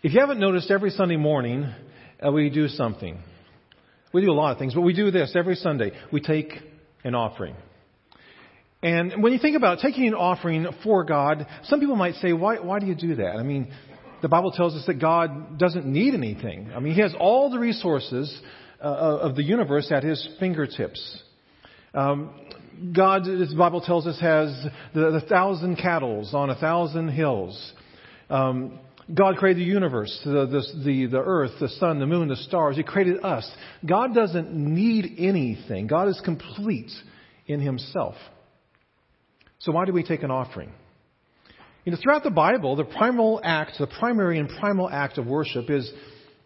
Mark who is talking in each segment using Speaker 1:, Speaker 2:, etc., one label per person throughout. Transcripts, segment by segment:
Speaker 1: If you haven't noticed, every Sunday morning uh, we do something. We do a lot of things, but we do this every Sunday. We take an offering. And when you think about taking an offering for God, some people might say, why, why do you do that? I mean, the Bible tells us that God doesn't need anything. I mean, He has all the resources uh, of the universe at His fingertips. Um, God, as the Bible tells us, has the, the thousand cattle on a thousand hills. Um, God created the universe, the, the, the, the earth, the sun, the moon, the stars. He created us. God doesn't need anything. God is complete in Himself. So why do we take an offering? You know, throughout the Bible, the primal act, the primary and primal act of worship is,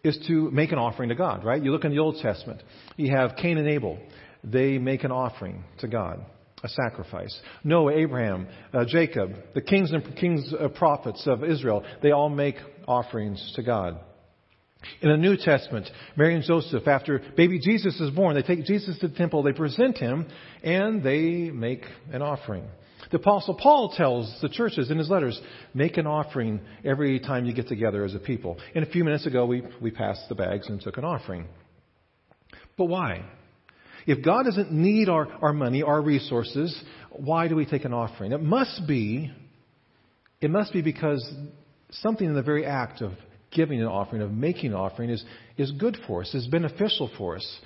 Speaker 1: is to make an offering to God, right? You look in the Old Testament. You have Cain and Abel. They make an offering to God a sacrifice. Noah, Abraham, uh, Jacob, the kings and kings uh, prophets of Israel, they all make offerings to God. In the New Testament, Mary and Joseph, after baby Jesus is born, they take Jesus to the temple, they present him, and they make an offering. The Apostle Paul tells the churches in his letters, make an offering every time you get together as a people. And a few minutes ago, we, we passed the bags and took an offering. But why? If God doesn't need our, our money, our resources, why do we take an offering? It must be, it must be because something in the very act of giving an offering, of making an offering, is, is good for us, is beneficial for us.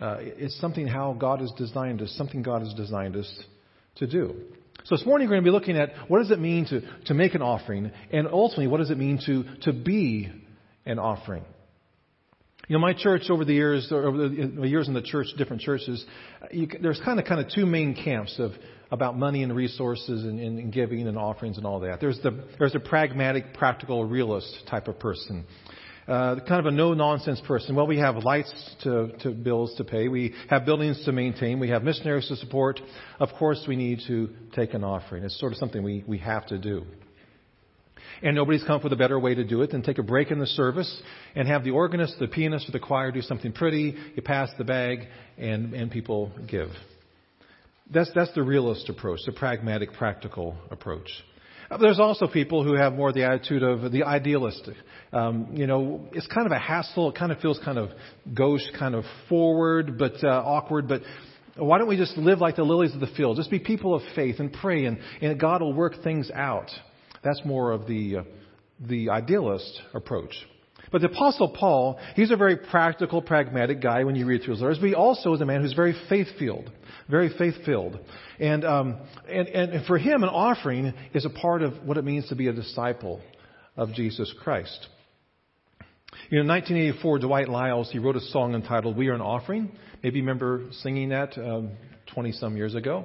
Speaker 1: Uh, it's something how God has designed us, something God has designed us to do. So this morning we're going to be looking at what does it mean to, to make an offering, and ultimately what does it mean to, to be an offering. You know, my church over the years, over the years in the church, different churches, you, there's kind of kind of two main camps of about money and resources and, and, and giving and offerings and all that. There's the there's a pragmatic, practical, realist type of person. Uh, kind of a no nonsense person. Well, we have lights to, to bills to pay. We have buildings to maintain. We have missionaries to support. Of course, we need to take an offering. It's sort of something we, we have to do. And nobody's come up with a better way to do it than take a break in the service and have the organist, the pianist, or the choir do something pretty. You pass the bag, and, and people give. That's, that's the realist approach, the pragmatic, practical approach. There's also people who have more the attitude of the idealistic. Um, you know, it's kind of a hassle. It kind of feels kind of gauche, kind of forward, but uh, awkward. But why don't we just live like the lilies of the field? Just be people of faith and pray, and, and God will work things out. That's more of the, uh, the idealist approach. But the Apostle Paul, he's a very practical, pragmatic guy when you read through his letters, but he also is a man who's very faith filled. Very faith filled. And, um, and, and for him, an offering is a part of what it means to be a disciple of Jesus Christ. You know, in 1984, Dwight Liles, he wrote a song entitled We Are an Offering. Maybe you remember singing that 20 um, some years ago.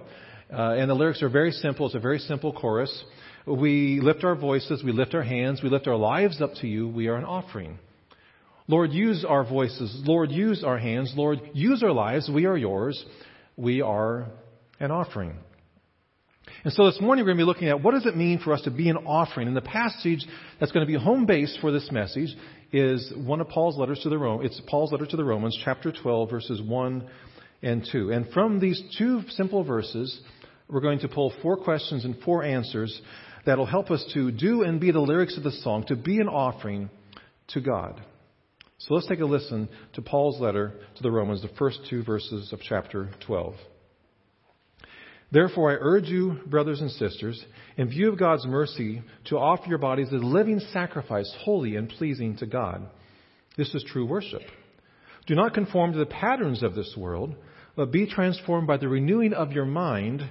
Speaker 1: Uh, and the lyrics are very simple. It's a very simple chorus. We lift our voices, we lift our hands, we lift our lives up to you. We are an offering. Lord, use our voices. Lord, use our hands. Lord, use our lives. We are yours. We are an offering. And so this morning we're going to be looking at what does it mean for us to be an offering. And the passage that's going to be home base for this message is one of Paul's letters to the Romans. It's Paul's letter to the Romans, chapter 12, verses 1 and 2. And from these two simple verses, we're going to pull four questions and four answers that'll help us to do and be the lyrics of the song, to be an offering to God. So let's take a listen to Paul's letter to the Romans, the first two verses of chapter 12. Therefore, I urge you, brothers and sisters, in view of God's mercy, to offer your bodies as a living sacrifice, holy and pleasing to God. This is true worship. Do not conform to the patterns of this world, but be transformed by the renewing of your mind.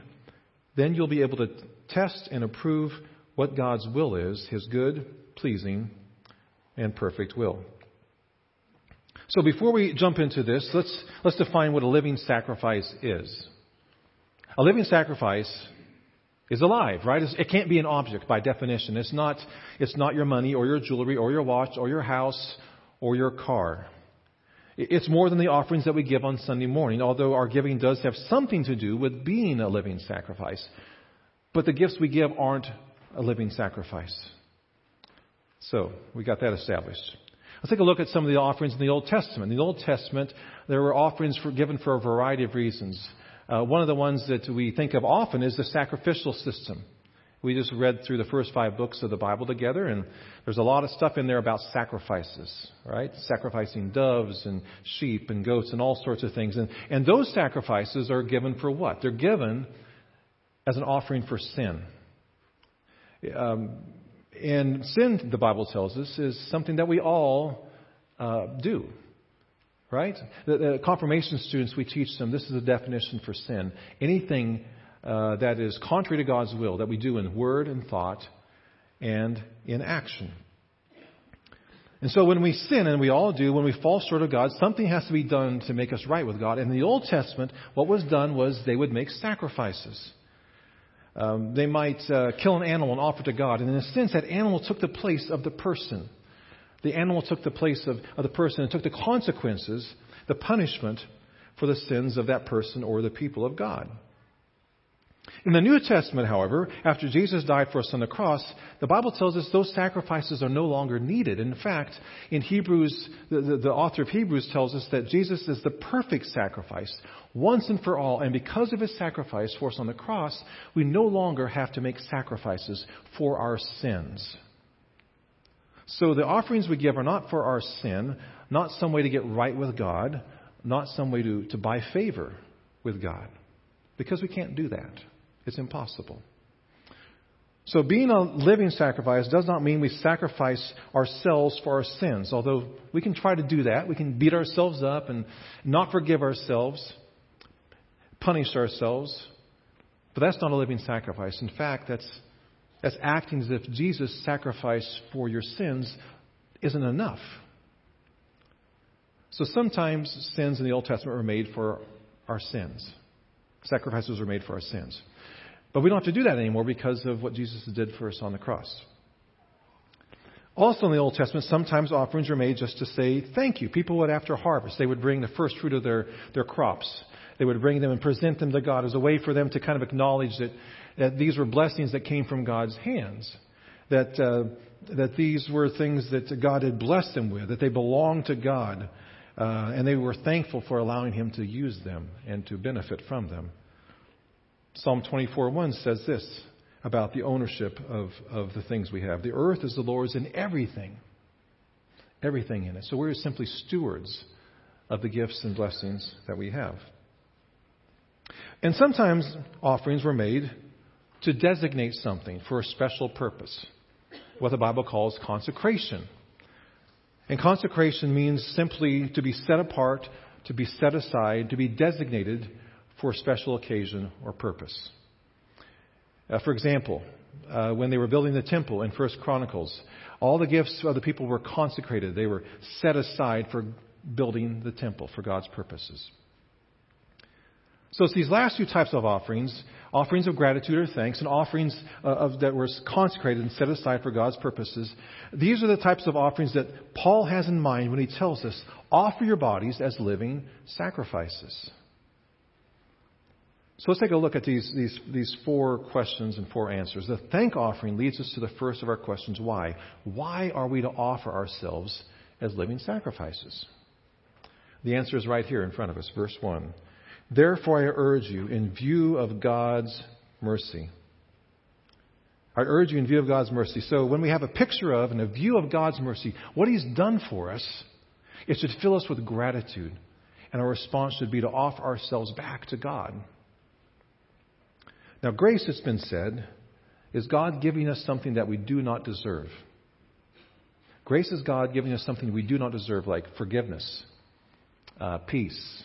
Speaker 1: Then you'll be able to test and approve what God's will is, his good, pleasing, and perfect will. So before we jump into this, let's, let's define what a living sacrifice is. A living sacrifice is alive, right? It can't be an object by definition. It's not, it's not your money or your jewelry or your watch or your house or your car. It's more than the offerings that we give on Sunday morning, although our giving does have something to do with being a living sacrifice. But the gifts we give aren't a living sacrifice. So, we got that established. Let's take a look at some of the offerings in the Old Testament. In the Old Testament, there were offerings for, given for a variety of reasons. Uh, one of the ones that we think of often is the sacrificial system. We just read through the first five books of the Bible together, and there's a lot of stuff in there about sacrifices, right? Sacrificing doves and sheep and goats and all sorts of things. And, and those sacrifices are given for what? They're given as an offering for sin. Um, and sin, the Bible tells us, is something that we all uh, do. Right? The, the, confirmation students, we teach them this is a definition for sin. Anything uh, that is contrary to God's will that we do in word and thought and in action. And so when we sin, and we all do, when we fall short of God, something has to be done to make us right with God. In the Old Testament, what was done was they would make sacrifices. Um, they might uh, kill an animal and offer it to God. And in a sense, that animal took the place of the person. The animal took the place of, of the person and took the consequences, the punishment for the sins of that person or the people of God. In the New Testament, however, after Jesus died for us on the cross, the Bible tells us those sacrifices are no longer needed. In fact, in Hebrews, the, the, the, author of Hebrews tells us that Jesus is the perfect sacrifice, once and for all. And because of his sacrifice for us on the cross, we no longer have to make sacrifices for our sins. So the offerings we give are not for our sin, not some way to get right with God, not some way to, to buy favor with God, because we can't do that. It's impossible. So being a living sacrifice does not mean we sacrifice ourselves for our sins, although we can try to do that. We can beat ourselves up and not forgive ourselves, punish ourselves. But that's not a living sacrifice. In fact, that's, that's acting as if Jesus' sacrifice for your sins isn't enough. So sometimes sins in the Old Testament were made for our sins. Sacrifices were made for our sins. But we don't have to do that anymore because of what Jesus did for us on the cross. Also in the Old Testament, sometimes offerings were made just to say thank you. People would, after harvest, they would bring the first fruit of their, their crops. They would bring them and present them to God as a way for them to kind of acknowledge that, that these were blessings that came from God's hands. That, uh, that these were things that God had blessed them with, that they belonged to God. Uh, and they were thankful for allowing Him to use them and to benefit from them. Psalm 24:1 says this about the ownership of, of the things we have. The earth is the Lord's and everything. Everything in it. So we're simply stewards of the gifts and blessings that we have. And sometimes offerings were made to designate something for a special purpose, what the Bible calls consecration. And consecration means simply to be set apart, to be set aside, to be designated for a special occasion or purpose. Uh, for example, uh, when they were building the temple in First Chronicles, all the gifts of the people were consecrated. They were set aside for building the temple for God's purposes. So it's these last two types of offerings, offerings of gratitude or thanks, and offerings uh, of, that were consecrated and set aside for God's purposes. These are the types of offerings that Paul has in mind when he tells us, offer your bodies as living sacrifices. So let's take a look at these, these, these four questions and four answers. The thank offering leads us to the first of our questions why? Why are we to offer ourselves as living sacrifices? The answer is right here in front of us, verse 1. Therefore, I urge you, in view of God's mercy. I urge you in view of God's mercy. So, when we have a picture of and a view of God's mercy, what He's done for us, it should fill us with gratitude. And our response should be to offer ourselves back to God. Now, grace, it's been said, is God giving us something that we do not deserve. Grace is God giving us something we do not deserve, like forgiveness, uh, peace,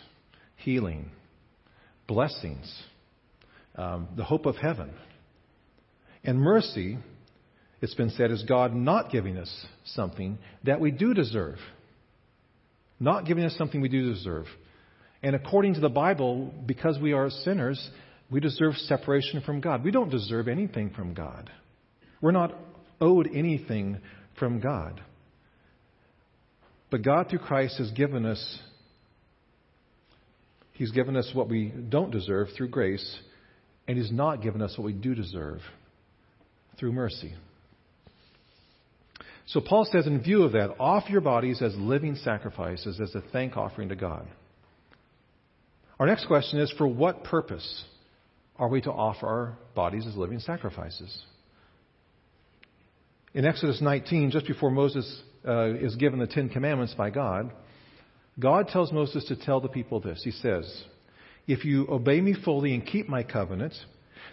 Speaker 1: healing, blessings, um, the hope of heaven. And mercy, it's been said, is God not giving us something that we do deserve. Not giving us something we do deserve. And according to the Bible, because we are sinners, we deserve separation from God. We don't deserve anything from God. We're not owed anything from God. But God, through Christ, has given us He's given us what we don't deserve through grace, and He's not given us what we do deserve through mercy. So Paul says, in view of that, offer your bodies as living sacrifices, as a thank offering to God. Our next question is for what purpose? Are we to offer our bodies as living sacrifices? In Exodus 19, just before Moses uh, is given the Ten Commandments by God, God tells Moses to tell the people this. He says, If you obey me fully and keep my covenant,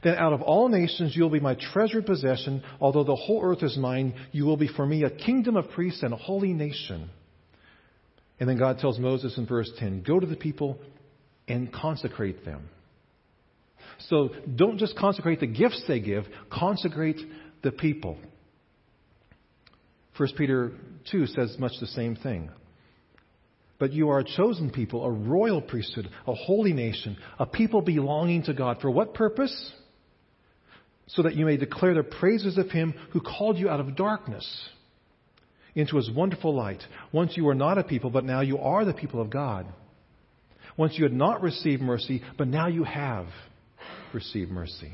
Speaker 1: then out of all nations you will be my treasured possession. Although the whole earth is mine, you will be for me a kingdom of priests and a holy nation. And then God tells Moses in verse 10 Go to the people and consecrate them. So don't just consecrate the gifts they give, consecrate the people. 1 Peter 2 says much the same thing. But you are a chosen people, a royal priesthood, a holy nation, a people belonging to God. For what purpose? So that you may declare the praises of Him who called you out of darkness into His wonderful light. Once you were not a people, but now you are the people of God. Once you had not received mercy, but now you have received mercy.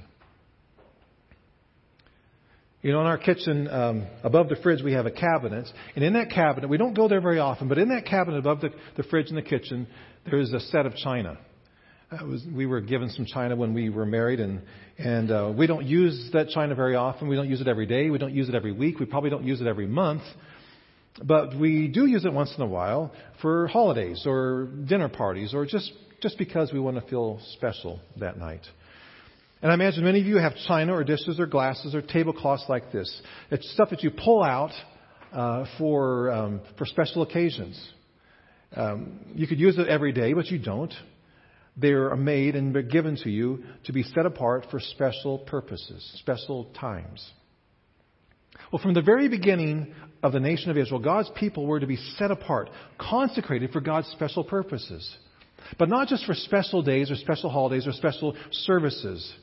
Speaker 1: You know, in our kitchen, um, above the fridge, we have a cabinet. And in that cabinet, we don't go there very often, but in that cabinet above the, the fridge in the kitchen, there is a set of china. Uh, was, we were given some china when we were married, and, and uh, we don't use that china very often. We don't use it every day. We don't use it every week. We probably don't use it every month. But we do use it once in a while for holidays or dinner parties or just, just because we want to feel special that night. And I imagine many of you have china or dishes or glasses or tablecloths like this. It's stuff that you pull out uh, for, um, for special occasions. Um, you could use it every day, but you don't. They're made and they're given to you to be set apart for special purposes, special times. Well, from the very beginning of the nation of Israel, God's people were to be set apart, consecrated for God's special purposes. But not just for special days or special holidays or special services.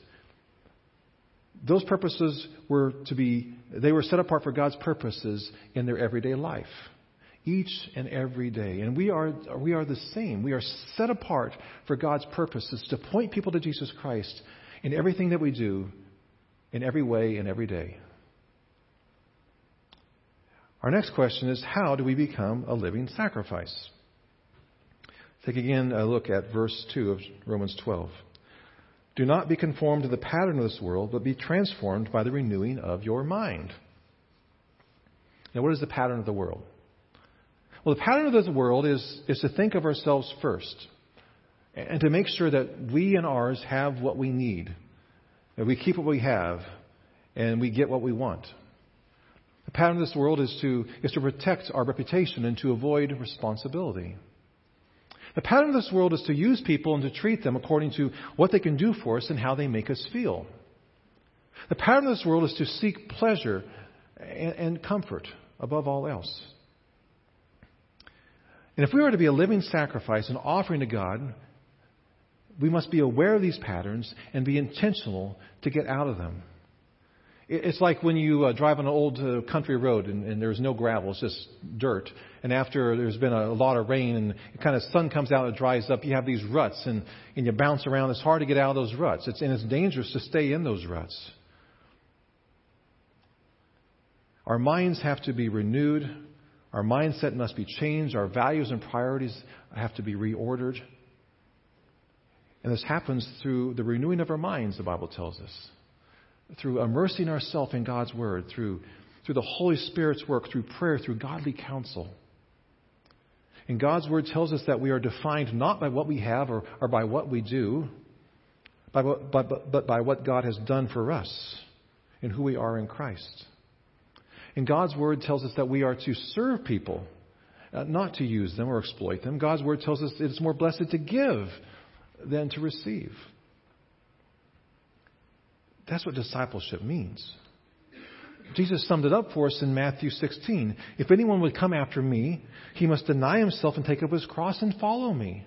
Speaker 1: Those purposes were to be, they were set apart for God's purposes in their everyday life. Each and every day. And we are, we are the same. We are set apart for God's purposes to point people to Jesus Christ in everything that we do, in every way, and every day. Our next question is how do we become a living sacrifice? Take again a look at verse 2 of Romans 12. Do not be conformed to the pattern of this world, but be transformed by the renewing of your mind. Now, what is the pattern of the world? Well, the pattern of this world is, is to think of ourselves first and to make sure that we and ours have what we need, that we keep what we have, and we get what we want. The pattern of this world is to, is to protect our reputation and to avoid responsibility. The pattern of this world is to use people and to treat them according to what they can do for us and how they make us feel. The pattern of this world is to seek pleasure and, and comfort above all else. And if we are to be a living sacrifice, an offering to God, we must be aware of these patterns and be intentional to get out of them. It's like when you uh, drive on an old uh, country road and, and there's no gravel, it's just dirt. And after there's been a, lot of rain and the kind of sun comes out, it dries up, you have these ruts and, and you bounce around. It's hard to get out of those ruts. It's, and it's dangerous to stay in those ruts. Our minds have to be renewed. Our mindset must be changed. Our values and priorities have to be reordered. And this happens through the renewing of our minds, the Bible tells us through immersing ourselves in God's Word, through, through the Holy Spirit's work, through prayer, through godly counsel. And God's Word tells us that we are defined not by what we have or, or by what we do, by what, but, but by what God has done for us and who we are in Christ. And God's Word tells us that we are to serve people, uh, not to use them or exploit them. God's Word tells us it's more blessed to give than to receive. That's what discipleship means. Jesus summed it up for us in Matthew 16. If anyone would come after me, he must deny himself and take up his cross and follow me.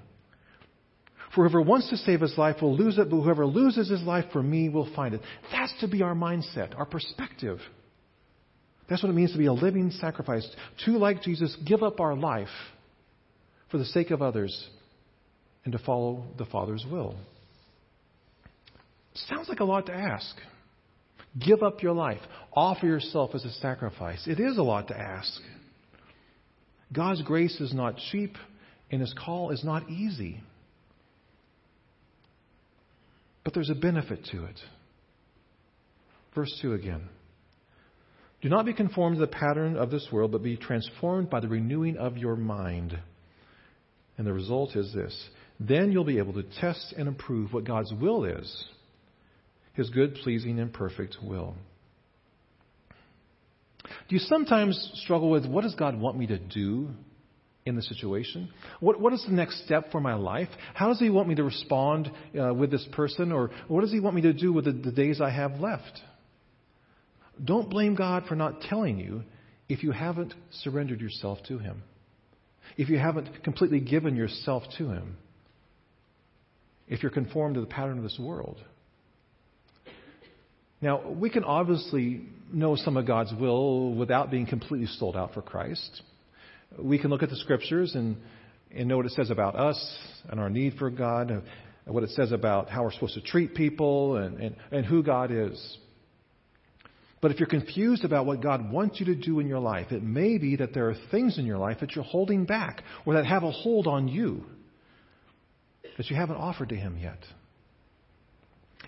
Speaker 1: For whoever wants to save his life will lose it, but whoever loses his life for me will find it. That's to be our mindset, our perspective. That's what it means to be a living sacrifice. To, like Jesus, give up our life for the sake of others and to follow the Father's will. Sounds like a lot to ask. Give up your life. Offer yourself as a sacrifice. It is a lot to ask. God's grace is not cheap, and His call is not easy. But there's a benefit to it. Verse 2 again. Do not be conformed to the pattern of this world, but be transformed by the renewing of your mind. And the result is this then you'll be able to test and approve what God's will is His good, pleasing, and perfect will. Do you sometimes struggle with what does God want me to do in the situation? What, what is the next step for my life? How does He want me to respond uh, with this person? Or what does He want me to do with the, the days I have left? Don't blame God for not telling you if you haven't surrendered yourself to Him, if you haven't completely given yourself to Him, if you're conformed to the pattern of this world. Now, we can obviously know some of God's will without being completely sold out for Christ. We can look at the scriptures and, and know what it says about us and our need for God, and what it says about how we're supposed to treat people and, and, and who God is. But if you're confused about what God wants you to do in your life, it may be that there are things in your life that you're holding back or that have a hold on you that you haven't offered to Him yet.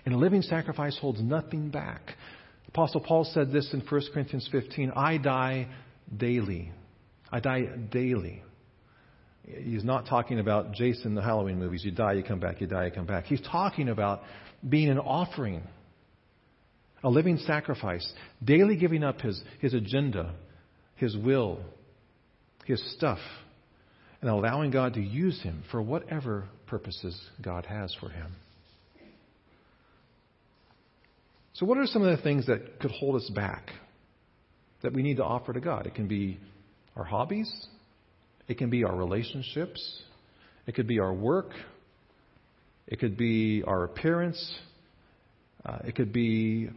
Speaker 1: And a living sacrifice holds nothing back. Apostle Paul said this in 1 Corinthians 15 I die daily. I die daily. He's not talking about Jason, the Halloween movies. You die, you come back, you die, you come back. He's talking about being an offering a living sacrifice, daily giving up his, his agenda, his will, his stuff, and allowing God to use him for whatever purposes God has for him. So, what are some of the things that could hold us back that we need to offer to God? It can be our hobbies, it can be our relationships, it could be our work, it could be our appearance, uh, it could be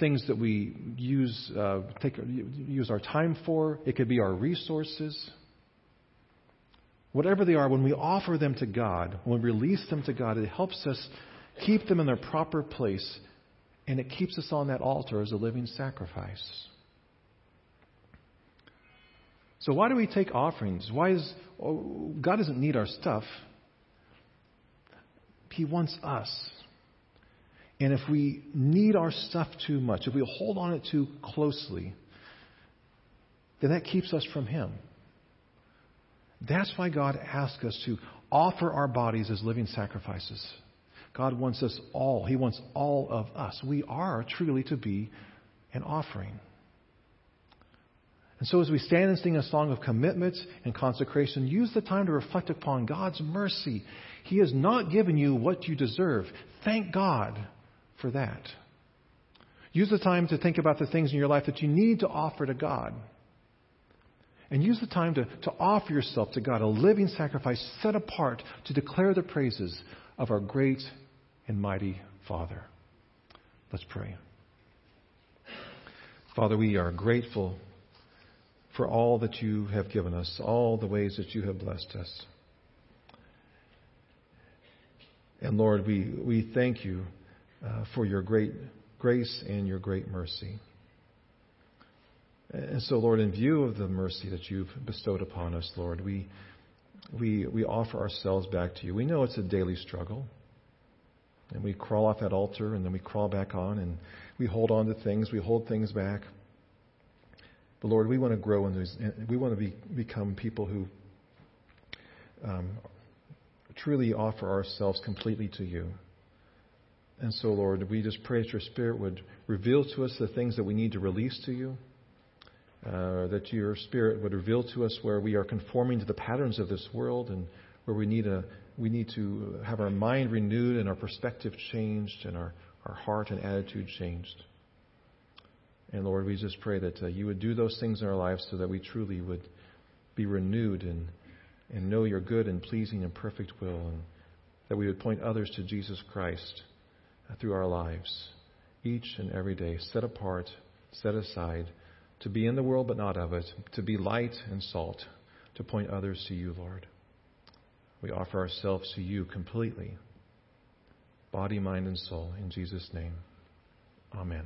Speaker 1: things that we use, uh, take, use our time for. It could be our resources. Whatever they are, when we offer them to God, when we release them to God, it helps us keep them in their proper place, and it keeps us on that altar as a living sacrifice. So, why do we take offerings? Why is oh, God doesn't need our stuff? He wants us. And if we need our stuff too much, if we hold on it too closely, then that keeps us from Him. That's why God asks us to offer our bodies as living sacrifices. God wants us all. He wants all of us. We are truly to be an offering. And so, as we stand and sing a song of commitment and consecration, use the time to reflect upon God's mercy. He has not given you what you deserve. Thank God for that. Use the time to think about the things in your life that you need to offer to God. And use the time to, to offer yourself to God, a living sacrifice set apart to declare the praises of our great and mighty Father. Let's pray. Father, we are grateful for all that you have given us, all the ways that you have blessed us. And Lord, we, we thank you uh, for your great grace and your great mercy. And so, Lord, in view of the mercy that you've bestowed upon us, Lord, we, we, we offer ourselves back to you. We know it's a daily struggle. And we crawl off that altar and then we crawl back on and we hold on to things, we hold things back. But Lord, we want to grow in these, we want to be, become people who um, truly offer ourselves completely to you. And so, Lord, we just pray that your Spirit would reveal to us the things that we need to release to you, uh, that your Spirit would reveal to us where we are conforming to the patterns of this world and where we need, a, we need to have our mind renewed and our perspective changed and our, our heart and attitude changed. And Lord, we just pray that uh, you would do those things in our lives so that we truly would be renewed and, and know your good and pleasing and perfect will, and that we would point others to Jesus Christ through our lives, each and every day, set apart, set aside, to be in the world but not of it, to be light and salt, to point others to you, Lord. We offer ourselves to you completely, body, mind, and soul, in Jesus' name. Amen.